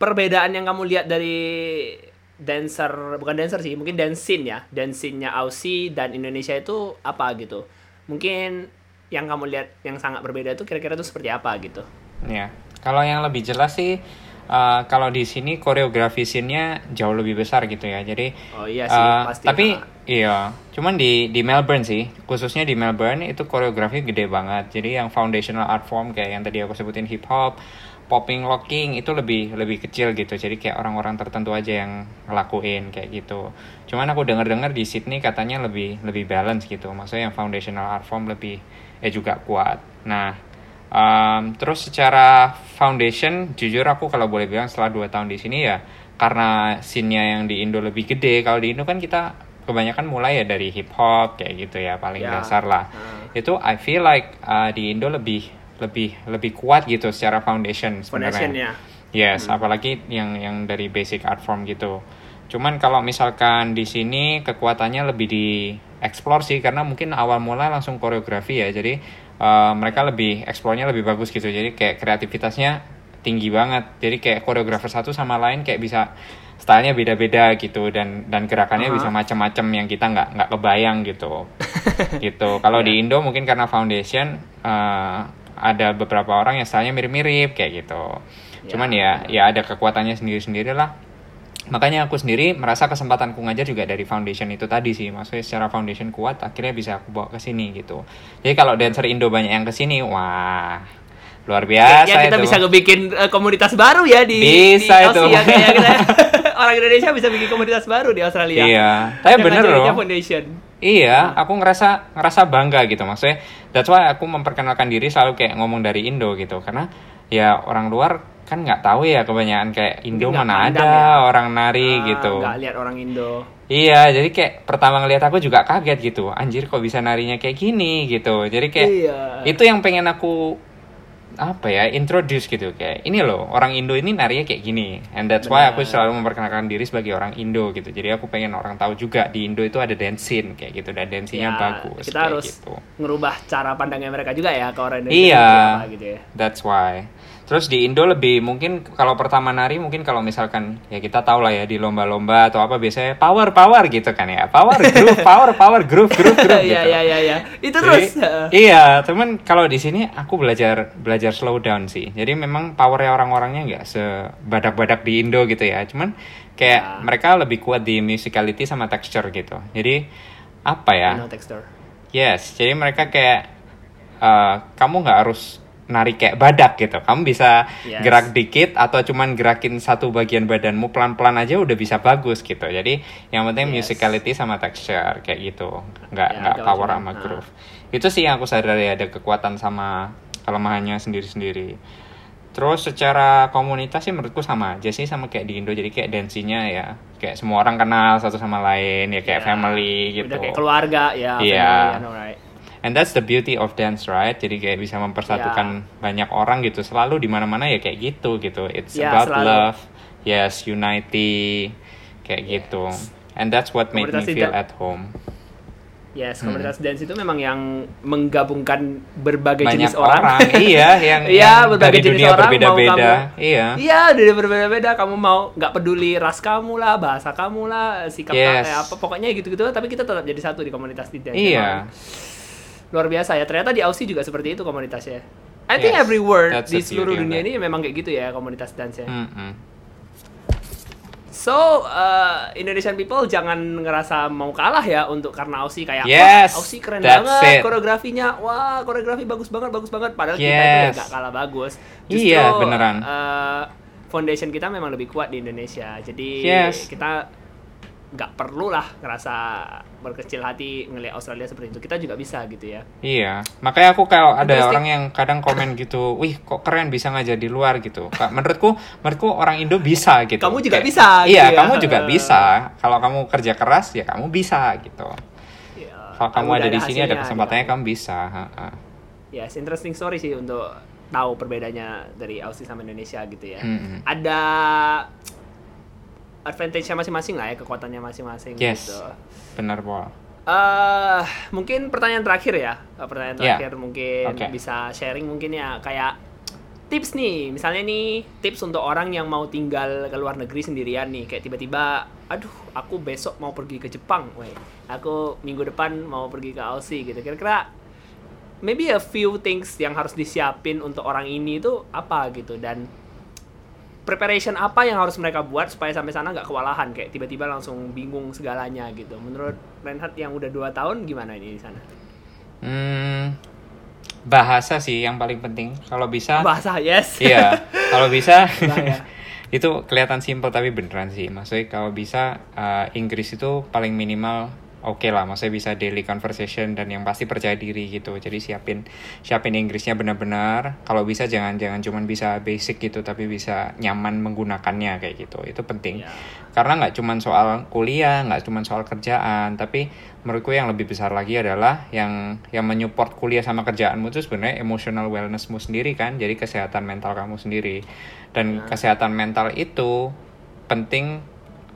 perbedaan yang kamu lihat dari dancer bukan dancer sih mungkin dance scene ya dance scene-nya Aussie dan Indonesia itu apa gitu mungkin yang kamu lihat yang sangat berbeda itu kira-kira itu seperti apa gitu Ya, kalau yang lebih jelas sih, uh, kalau di sini koreografi scene-nya jauh lebih besar gitu ya. Jadi, oh iya sih uh, pasti tapi ha. iya, cuman di di Melbourne sih, khususnya di Melbourne itu koreografi gede banget. Jadi yang foundational art form kayak yang tadi aku sebutin hip hop, popping, locking itu lebih lebih kecil gitu. Jadi kayak orang-orang tertentu aja yang ngelakuin kayak gitu. Cuman aku dengar-dengar di Sydney katanya lebih lebih balance gitu. Maksudnya yang foundational art form lebih eh juga kuat. Nah, Um, terus secara foundation, jujur aku kalau boleh bilang setelah 2 tahun di sini ya karena scene-nya yang di Indo lebih gede. Kalau di Indo kan kita kebanyakan mulai ya dari hip hop kayak gitu ya paling Ya. dasar lah. Ah. Itu I feel like uh, di Indo lebih lebih lebih kuat gitu secara foundation sebenarnya. foundationnya Yes, apalagi yang yang dari basic art form gitu. Cuman kalau misalkan di sini kekuatannya lebih di explore sih karena mungkin awal mula langsung koreografi ya. Jadi uh, mereka lebih eksplornya lebih bagus gitu. Jadi kayak kreativitasnya tinggi banget. Jadi kayak koreografer satu sama lain kayak bisa stylenya beda-beda gitu dan dan gerakannya Aha. bisa macam-macam yang kita nggak nggak kebayang gitu. <laughs> gitu. Kalau di Indo mungkin karena foundation uh, ada beberapa orang yang stylenya mirip-mirip kayak gitu. Cuman ya ya ada kekuatannya sendiri-sendiri lah. Makanya aku sendiri merasa kesempatanku ngajar juga dari foundation itu tadi sih. Maksudnya secara foundation kuat akhirnya bisa aku bawa ke sini gitu. Jadi kalau dancer Indo banyak yang ke sini, wah luar biasa ya kita itu. bisa bikin eh, komunitas baru ya di Bisa di itu. Ya kayak kita <laughs> orang Indonesia bisa bikin komunitas baru di Australia Iya, tapi bener loh. foundation Iya, aku ngerasa ngerasa bangga gitu maksudnya. That's why aku memperkenalkan diri selalu kayak ngomong dari Indo gitu karena ya orang luar kan nggak tahu ya kebanyakan kayak Indo Mungkin mana ada ya. orang nari Ah, gitu. nggak lihat orang Indo Iya, jadi kayak pertama ngeliat aku juga kaget gitu. Anjir kok bisa narinya kayak gini gitu. Jadi kayak Iya. itu yang pengen aku apa ya introduce gitu kayak ini loh orang Indo ini narinya kayak gini and that's why aku selalu memperkenalkan diri sebagai orang Indo gitu jadi aku pengen orang tahu juga di Indo itu ada dance scene kayak gitu dan dancingnya Ya, bagus Kita kayak harus gitu ngerubah cara pandangnya mereka juga ya ke orang Indonesia Iya. gitu ya. That's why. Terus di Indo lebih mungkin kalau pertama nari mungkin kalau misalkan ya kita tahu lah ya di lomba-lomba atau apa biasanya power power gitu kan ya. Power groove, <laughs> power power groove groove groove gitu. Iya iya iya iya. Itu terus. iya, cuman kalau di sini aku belajar belajar slow down sih. Jadi memang powernya orang-orangnya nggak sebadak-badak di Indo gitu ya. Cuman kayak Ya. mereka lebih kuat di musicality sama texture gitu. Jadi apa ya? No texture. Yes, jadi mereka kayak eh, kamu nggak harus nari kayak badak gitu. Kamu bisa Yes. gerak dikit atau cuman gerakin satu bagian badanmu pelan-pelan aja udah bisa bagus gitu. Jadi yang penting Yes. musicality sama texture kayak gitu. Nggak Ya, nggak power sama nah. groove. Itu sih yang aku sadari ada kekuatan sama kelemahannya sendiri-sendiri. Terus secara komunitas sih menurutku sama aja sih sama kayak di Indo jadi kayak dancingnya ya kayak semua orang kenal satu sama lain ya kayak Ya, family gitu. Udah kayak keluarga ya. Iya. family, I know, right? And that's the beauty of dance, right? Jadi kayak bisa mempersatukan banyak orang gitu. Selalu di mana-mana ya kayak gitu gitu. It's Ya, about selalu. love, yes, unity, kayak gitu. And that's what made me feel at home. Yes, Hmm. komunitas dance itu memang yang menggabungkan berbagai Banyak jenis orang. orang, <laughs> iya, yang, Iya, yang berbagai dari jenis dunia orang, berbeda-beda. kamu- Iya. Iya, dari berbeda-beda. Kamu mau nggak peduli ras kamu lah, bahasa kamu lah, sikap Yes. eh, apa pokoknya gitu-gitu. Tapi kita tetap jadi satu di komunitas di dance. Iya. Emang Luar biasa ya. Ternyata di Aussie juga seperti itu komunitasnya. I think Yes, everywhere that's di seluruh dunia that. ini memang kayak gitu ya komunitas dance ya. Mm-mm. So, uh, Indonesian people jangan ngerasa mau kalah ya untuk karena Aussie kayak Yes, wah Aussie keren banget it. koreografinya. Wah, koreografi bagus banget, bagus banget. Padahal kita itu ya Yes. nggak kalah bagus. Iya, beneran. uh, foundation kita memang lebih kuat di Indonesia. Jadi Yes. kita nggak perlu lah ngerasa berkecil hati ngelihat Australia seperti itu. Kita juga bisa gitu ya. Iya, makanya aku kalau ada orang yang kadang komen gitu, wih kok keren bisa ngajar di luar gitu. Kak, menurutku, menurutku orang Indo bisa gitu. Kamu juga Kayak, bisa, gitu Iya, ya. kamu juga bisa. Kalau kamu kerja keras ya kamu bisa gitu. Ya, Kalau kamu ada di sini ada kesempatannya gitu. kamu bisa. ha-ha. Yes, interesting story sih untuk tahu perbedaannya dari Aussie sama Indonesia gitu ya. Mm-mm. Ada advantage-nya masing-masing lah ya, kekuatannya masing-masing Yes. gitu. Benar, Pol. Eh, mungkin pertanyaan terakhir ya. Eh, Pertanyaan Ya. terakhir mungkin Oke. bisa sharing mungkin ya kayak tips nih. Misalnya nih tips untuk orang yang mau tinggal ke luar negeri sendirian nih kayak tiba-tiba aduh, aku besok mau pergi ke Jepang, weh. Aku minggu depan mau pergi ke Aussie gitu. Kira-kira maybe a few things yang harus disiapin untuk orang ini itu apa gitu dan preparation apa yang harus mereka buat supaya sampai sana nggak kewalahan kayak tiba-tiba langsung bingung segalanya gitu. Menurut Reinhard yang udah dua tahun gimana ini di sana? Hmm, bahasa sih yang paling penting. Kalau bisa, Bahasa yes. iya. <laughs> Kalau bisa, Bahaya. <laughs> itu kelihatan simple tapi beneran sih. Maksudnya kalau bisa eh, Inggris itu paling minimal oke lah. Maksudnya bisa daily conversation dan yang pasti percaya diri gitu. Jadi siapin siapin Inggrisnya benar-benar. Kalau bisa jangan jangan cuman bisa basic gitu tapi bisa nyaman menggunakannya kayak gitu. Itu penting. Ya. Karena nggak cuman soal kuliah, nggak cuman soal kerjaan, tapi menurutku yang lebih besar lagi adalah yang yang menyupport kuliah sama kerjaanmu itu sebenarnya emotional wellnessmu sendiri kan, jadi kesehatan mental kamu sendiri. Dan Ya. kesehatan mental itu penting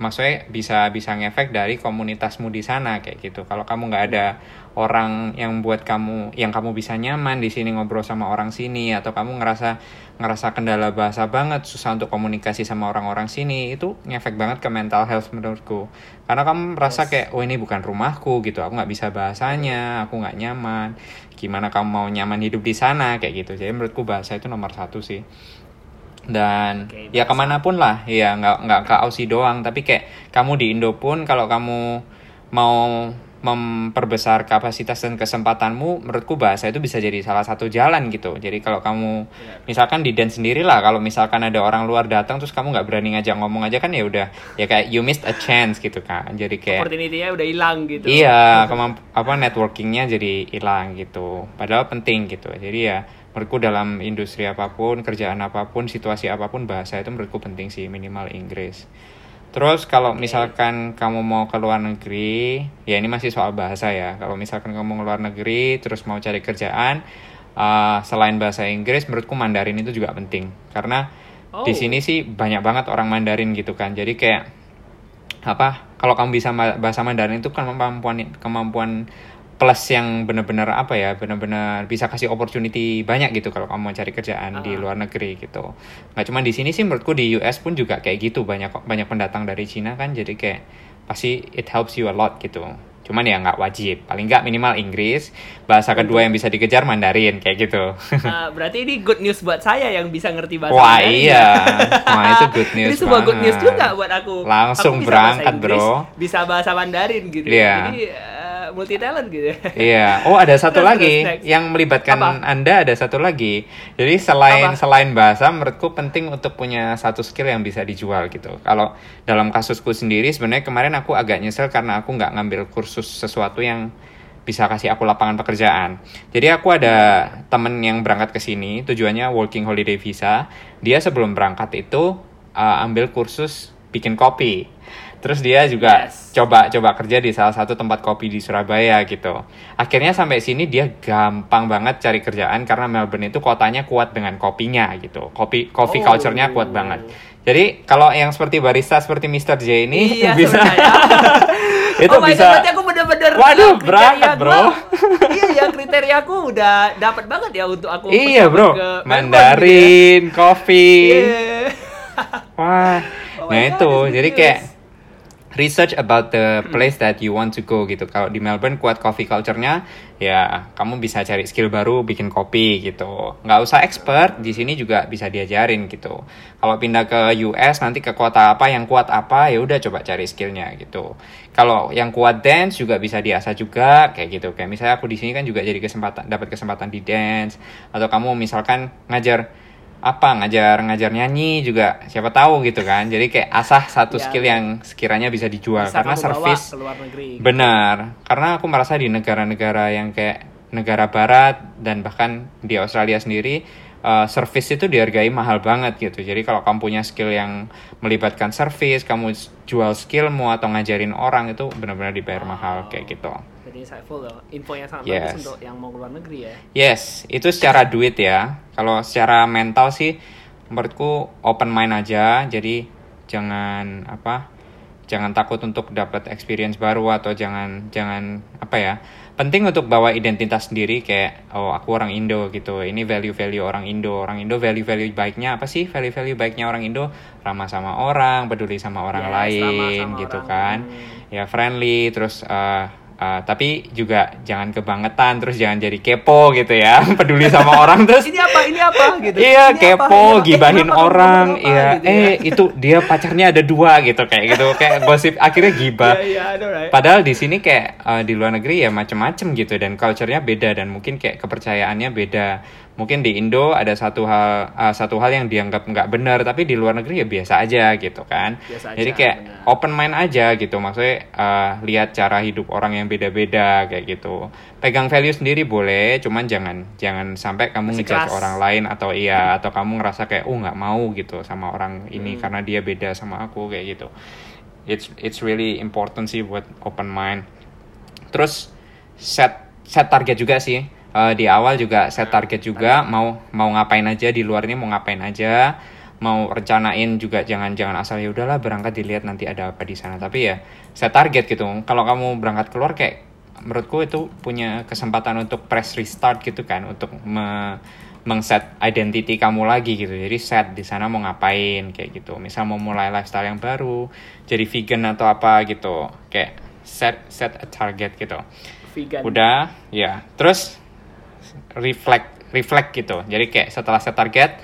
maksudnya bisa bisa ngefek dari komunitasmu di sana kayak gitu. Kalau kamu nggak ada orang yang buat kamu yang kamu bisa nyaman di sini ngobrol sama orang sini atau kamu ngerasa ngerasa kendala bahasa banget susah untuk komunikasi sama orang-orang sini itu ngefek banget ke mental health menurutku. Karena kamu merasa kayak oh ini bukan rumahku gitu. Aku nggak bisa bahasanya aku nggak nyaman. Gimana kamu mau nyaman hidup di sana kayak gitu. Jadi menurutku bahasa itu nomor satu sih dan Oke, ya ke mana pun lah ya nggak nggak ke Aussie doang tapi kayak kamu di Indo pun kalau kamu mau memperbesar kapasitas dan kesempatanmu menurutku bahasa itu bisa jadi salah satu jalan gitu jadi kalau kamu Benar. misalkan di dance sendiri lah kalau misalkan ada orang luar datang terus kamu nggak berani ngajak ngomong aja kan ya udah ya kayak you missed a chance gitu kan jadi kayak Opportunity-nya udah hilang gitu. Iya, kemamp apa networkingnya jadi hilang gitu. Padahal penting gitu. Jadi ya menurutku dalam industri apa pun, kerjaan apa pun, situasi apa pun bahasa itu menurutku penting sih minimal Inggris. Terus kalau misalkan kamu mau ke luar negeri, ya ini masih soal bahasa ya. Kalau misalkan kamu ke luar negeri, terus mau cari kerjaan, uh, selain bahasa Inggris, menurutku Mandarin itu juga penting. Karena Oh. di sini sih banyak banget orang Mandarin gitu kan. Jadi kayak apa? Kalau kamu bisa bahasa Mandarin itu kan kemampuan kemampuan plus yang benar-benar apa ya benar-benar bisa kasih opportunity banyak gitu kalau kamu mau cari kerjaan di Ah. luar negeri gitu nggak cuma di sini sih menurutku di US pun juga kayak gitu banyak banyak pendatang dari Cina kan jadi kayak pasti it helps you a lot gitu cuman ya nggak wajib paling nggak minimal Inggris bahasa kedua yang bisa dikejar Mandarin kayak gitu <laughs> Ah, berarti ini good news buat saya yang bisa ngerti bahasa Wah Mandarin iya, ya. <laughs> wah itu good news Ini sebuah good news banget. juga buat aku. Langsung Aku berangkat, Inggris, bro. Bisa bahasa Mandarin gitu. Iya. Jadi multi talent gitu. Iya. Oh ada satu Terus, lagi terus, next. yang melibatkan Apa? anda ada satu lagi. Jadi selain Apa? selain bahasa, menurutku penting untuk punya satu skill yang bisa dijual gitu. Kalau dalam kasusku sendiri, sebenarnya kemarin aku agak nyesel karena aku nggak ngambil kursus sesuatu yang bisa kasih aku lapangan pekerjaan. Jadi aku ada temen yang berangkat ke sini, tujuannya working holiday visa. Dia sebelum berangkat itu uh, ambil kursus bikin kopi. Terus dia juga Yes. coba coba kerja di salah satu tempat kopi di Surabaya gitu. Akhirnya sampai sini dia gampang banget cari kerjaan karena Melbourne itu kotanya kuat dengan kopinya gitu. Kopi coffee Oh. culture-nya kuat banget. Jadi kalau yang seperti barista seperti Mr. J ini Iya, <laughs> bisa <laughs> itu oh bisa God, aku bener-bener Waduh, uh, berangkat, gua- bro. <laughs> iya ya kriteria aku udah dapat banget ya untuk aku Iya, Bro. ke Melbourne Mandarin, kopi. gitu ya. Iya. Wah. Oh nah God, itu, jadi kayak. Research about the place that you want to go gitu. Kalau di Melbourne kuat coffee culture-nya, ya kamu bisa cari skill baru bikin kopi gitu. Nggak usah expert, di sini juga bisa diajarin gitu. Kalau pindah ke US nanti ke kota apa yang kuat apa, ya udah coba cari skillnya gitu. Kalau yang kuat dance juga bisa diasah juga kayak gitu. Kayak misalnya aku di sini kan juga jadi kesempatan dapat kesempatan di dance atau kamu misalkan ngajar apa ngajar ngajar nyanyi juga siapa tahu gitu kan. Jadi kayak asah satu Ya. skill yang sekiranya bisa dijual. Bisa karena service ke luar negeri. benar. Karena aku merasa di negara-negara yang kayak negara barat dan bahkan di Australia sendiri uh, service itu dihargai mahal banget gitu. Jadi kalau kamu punya skill yang melibatkan service kamu jual skillmu atau ngajarin orang itu benar-benar dibayar mahal kayak gitu jadi insightful loh info yang sangat Yes. bagus untuk yang mau ke luar negeri ya Yes, itu secara duit ya. Kalau secara mental sih menurutku open mind aja. Jadi jangan apa? Jangan takut untuk dapat experience baru atau jangan jangan apa ya? Penting untuk bawa identitas sendiri kayak oh aku orang Indo gitu. Ini value-value orang Indo. Orang Indo value-value baiknya apa sih? Value-value baiknya orang Indo ramah sama orang, peduli sama orang Yes, lain sama gitu orang. kan. Hmm. Ya friendly terus eh, Uh, tapi juga jangan kebangetan terus jangan jadi kepo gitu ya <laughs> peduli sama orang terus ini apa ini apa gitu iya Ini apa? kepo apa? Eh, gibahin kamu orang apa? iya Gitu eh ya. itu dia pacarnya ada dua gitu kayak gitu kayak gosip akhirnya gibah Iya, iya, I know, right? Padahal di sini kayak uh, di luar negeri ya macem-macem gitu dan culture-nya beda dan mungkin kayak kepercayaannya beda. Mungkin di Indo ada satu hal uh, satu hal yang dianggap nggak benar tapi di luar negeri ya biasa aja gitu kan. Biasa Jadi aja, kayak benar. open mind aja gitu maksudnya uh, lihat cara hidup orang yang beda-beda kayak gitu. Pegang value sendiri boleh, cuman jangan jangan sampai kamu ngejudge orang lain atau iya atau kamu ngerasa kayak oh nggak mau gitu sama orang ini Hmm. karena dia beda sama aku kayak gitu. It's it's really important sih buat open mind. Terus set set target juga sih. Eh, di awal juga set target juga mau mau ngapain aja di luar ini mau ngapain aja. Mau rencanain juga jangan jangan asal ya udahlah berangkat dilihat nanti ada apa di sana. Tapi ya set target gitu. Kalau kamu berangkat keluar kayak menurutku itu punya kesempatan untuk press restart gitu kan untuk me mengset identity kamu lagi gitu. Jadi set di sana mau ngapain kayak gitu. Misal mau mulai lifestyle yang baru jadi vegan atau apa gitu. Kayak set set a target gitu. Vegan. Udah ya. Terus reflect reflect gitu. Jadi kayak setelah set target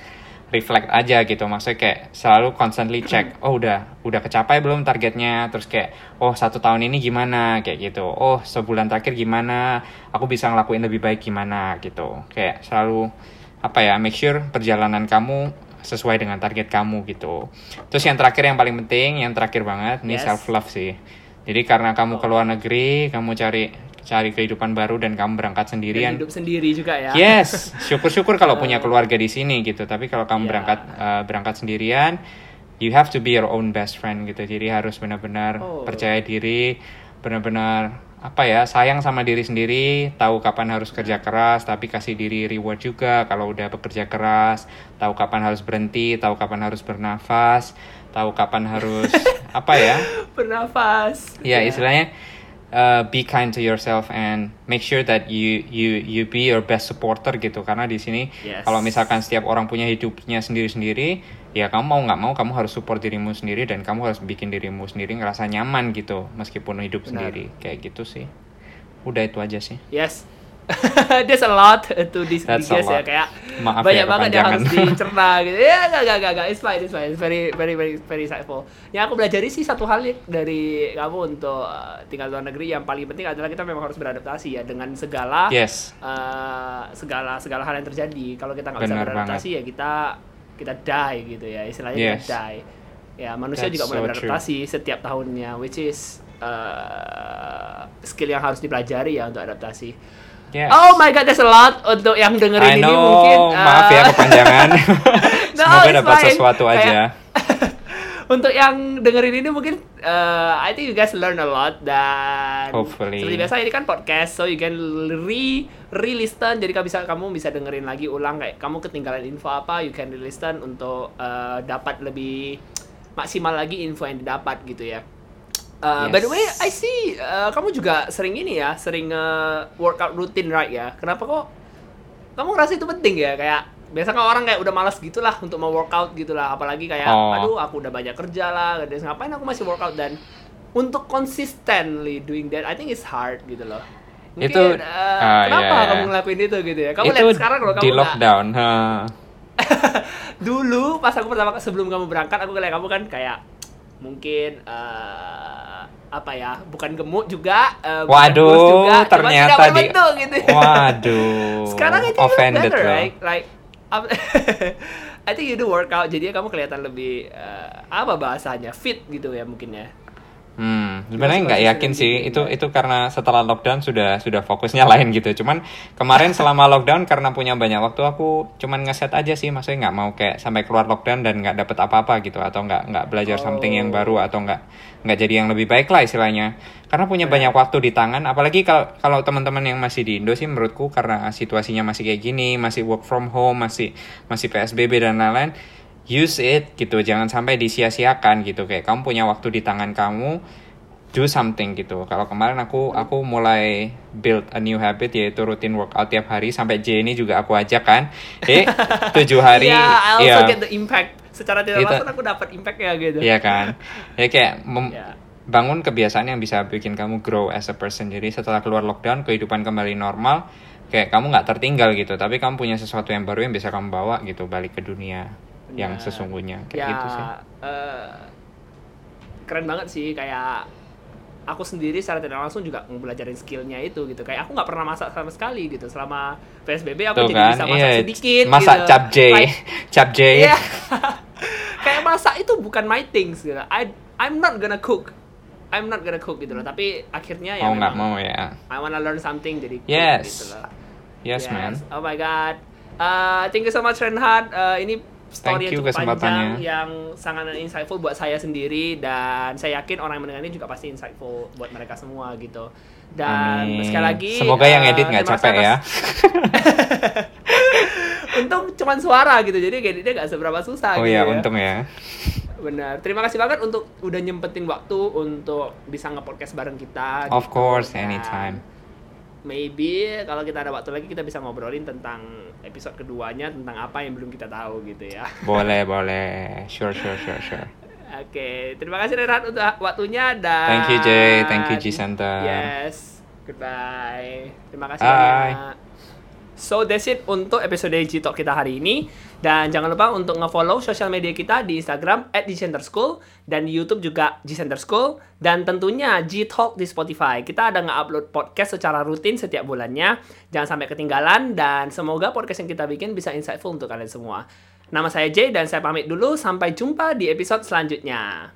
reflect aja gitu. Maksudnya kayak selalu constantly check <clears throat> oh udah udah kecapai belum targetnya? Terus kayak oh satu tahun ini gimana? Kayak gitu. Oh sebulan terakhir gimana? Aku bisa ngelakuin lebih baik gimana? Gitu. Kayak selalu apa ya make sure perjalanan kamu sesuai dengan target kamu gitu. Terus yang terakhir yang paling penting yang terakhir banget ini Yes. self love sih. Jadi karena kamu ke luar negeri kamu cari cari kehidupan baru dan kamu berangkat Dan sendirian hidup sendiri juga ya Yes, <laughs> syukur-syukur kalau punya keluarga di sini gitu. Tapi kalau kamu Iya. berangkat eh, berangkat sendirian, you have to be your own best friend gitu jadi harus benar-benar Oh. percaya diri benar-benar apa ya sayang sama diri sendiri tahu kapan harus kerja keras tapi kasih diri reward juga kalau udah bekerja keras tahu kapan harus berhenti tahu kapan harus bernafas tahu kapan harus <laughs> apa ya Bernafas. ya Iya. istilahnya uh, be kind to yourself and make sure that you you you be your best supporter gitu karena di sini Yes. kalau misalkan setiap orang punya hidupnya sendiri-sendiri ya kamu mau nggak mau kamu harus support dirimu sendiri dan kamu harus bikin dirimu sendiri ngerasa nyaman gitu meskipun hidup Benar. sendiri kayak gitu sih udah itu aja sih Yes. <laughs> There's a lot to this That's guess ya kayak Maaf banyak ya banget yang harus <laughs> dicerna gitu. Ya enggak enggak enggak enggak. It's fine, it's fine. It's very very very very insightful. Yang aku pelajari sih satu hal ya dari kamu untuk uh, tinggal di luar negeri yang paling penting adalah kita memang harus beradaptasi ya dengan segala yes uh, segala segala hal yang terjadi. Kalau kita nggak bisa beradaptasi ya kita kita die gitu ya. Istilahnya Yes. kita die. Ya, manusia That's juga mulai so beradaptasi setiap tahunnya which is uh, skill yang harus dipelajari ya untuk adaptasi. Yes Oh my god, there's a lot untuk yang dengerin I ini mungkin. maaf ya uh, kepanjangan <laughs> <laughs> No, semoga dapat fine. sesuatu Kayak- aja <laughs> untuk yang dengerin ini mungkin uh, I think you guys learn a lot dan Hopefully. seperti biasa ini kan podcast so you can re re-listen jadi kamu bisa kamu bisa dengerin lagi ulang kayak kamu ketinggalan info apa you can re-listen untuk uh, dapat lebih maksimal lagi info yang didapat gitu ya. Uh, By the Yes. way, I see uh, kamu juga sering ini ya, sering uh, workout rutin right ya. Kenapa kok kamu ngerasa itu penting ya? Kayak biasa kan orang kayak udah malas gitulah untuk mau workout gitulah, apalagi kayak Oh. aduh aku udah banyak kerja lah, dan ngapain aku masih workout dan untuk consistently doing that, I think it's hard gitu loh. Mungkin, Itu- uh, ah, kenapa iya, iya. kamu ngelakuin itu gitu ya? Kamu itu lihat sekarang kalau kamu di lockdown ha. <laughs> dulu pas aku pertama sebelum kamu berangkat aku ngeliat kamu kan kayak mungkin eh, apa ya bukan gemuk juga eh, bukan Waduh, juga, ternyata di- gitu. <laughs> Waduh, sekarang look offended better right like <laughs> I think you do workout jadi kamu kelihatan lebih eh, apa bahasanya fit gitu ya mungkin ya Hmm, sebenarnya nggak yakin sih. Itu itu karena setelah lockdown sudah sudah fokusnya <laughs> lain gitu. Cuman kemarin selama lockdown karena punya banyak waktu aku cuman ngeset aja sih. Maksudnya nggak mau kayak sampai keluar lockdown dan nggak dapet apa-apa gitu atau nggak nggak belajar something yang Oh. baru atau nggak nggak jadi yang lebih baik lah istilahnya. Karena punya banyak waktu di tangan. Apalagi kalau kalau teman-teman yang masih di Indo sih menurutku karena situasinya masih kayak gini, masih work from home, masih masih PSBB dan lain-lain use it gitu jangan sampai disia-siakan gitu kayak kamu punya waktu di tangan kamu do something gitu. Kalau kemarin aku aku mulai build a new habit yaitu rutin workout tiap hari sampai J ini juga aku ajak kan. Eh <laughs> tujuh hari yeah I also iya. get the impact. Secara tidak Itu- langsung aku dapat impact ya gitu. Iya kan? Ya kayak mem- Ya. bangun kebiasaan yang bisa bikin kamu grow as a person. Jadi setelah keluar lockdown kehidupan kembali normal kayak kamu nggak tertinggal gitu tapi kamu punya sesuatu yang baru yang bisa kamu bawa gitu balik ke dunia yang Benar. sesungguhnya kayak ya, gitu sih eh, keren banget sih kayak aku sendiri secara tidak langsung juga belajarin skillnya itu gitu kayak aku nggak pernah masak sama sekali gitu selama psbb aku Tuh jadi kan, bisa masak iya, sedikit masak gitu. cap J, Like, <laughs> cap J. iya. <laughs> kayak masak itu bukan my things gitu I I'm not gonna cook I'm not gonna cook gitu loh tapi akhirnya ya mau nggak mau ya. I wanna learn something jadi cook Yes. gitu loh Yes, man. Oh my god. Uh, thank you so much Renhard. Uh, ini story Thank you yang cukup panjang yang sangat insightful buat saya sendiri dan saya yakin orang yang mendengar ini juga pasti insightful buat mereka semua gitu. Dan Amin. sekali lagi Semoga yang uh, edit nggak capek ya. <laughs> untung cuman suara gitu jadi editnya nggak seberapa susah Oh gitu iya, ya. untung ya. Benar. Terima kasih banget untuk udah nyempetin waktu untuk bisa nge-podcast bareng kita. Of gitu. course, anytime. Maybe kalau kita ada waktu lagi kita bisa ngobrolin tentang episode keduanya tentang apa yang belum kita tahu gitu ya. Boleh, boleh. Sure, sure, sure, sure. Oke, terima kasih Renat untuk waktunya dan Thank you, Jay. Thank you, G Center. Yes. Goodbye. Terima kasih Bye. banyak. So that's it untuk episode G Talk kita hari ini. Dan jangan lupa untuk nge-follow sosial media kita di Instagram at School dan di YouTube juga G Center School dan tentunya G Talk di Spotify. Kita ada nge-upload podcast secara rutin setiap bulannya. Jangan sampai ketinggalan dan semoga podcast yang kita bikin bisa insightful untuk kalian semua. Nama saya Jay dan saya pamit dulu. Sampai jumpa di episode selanjutnya.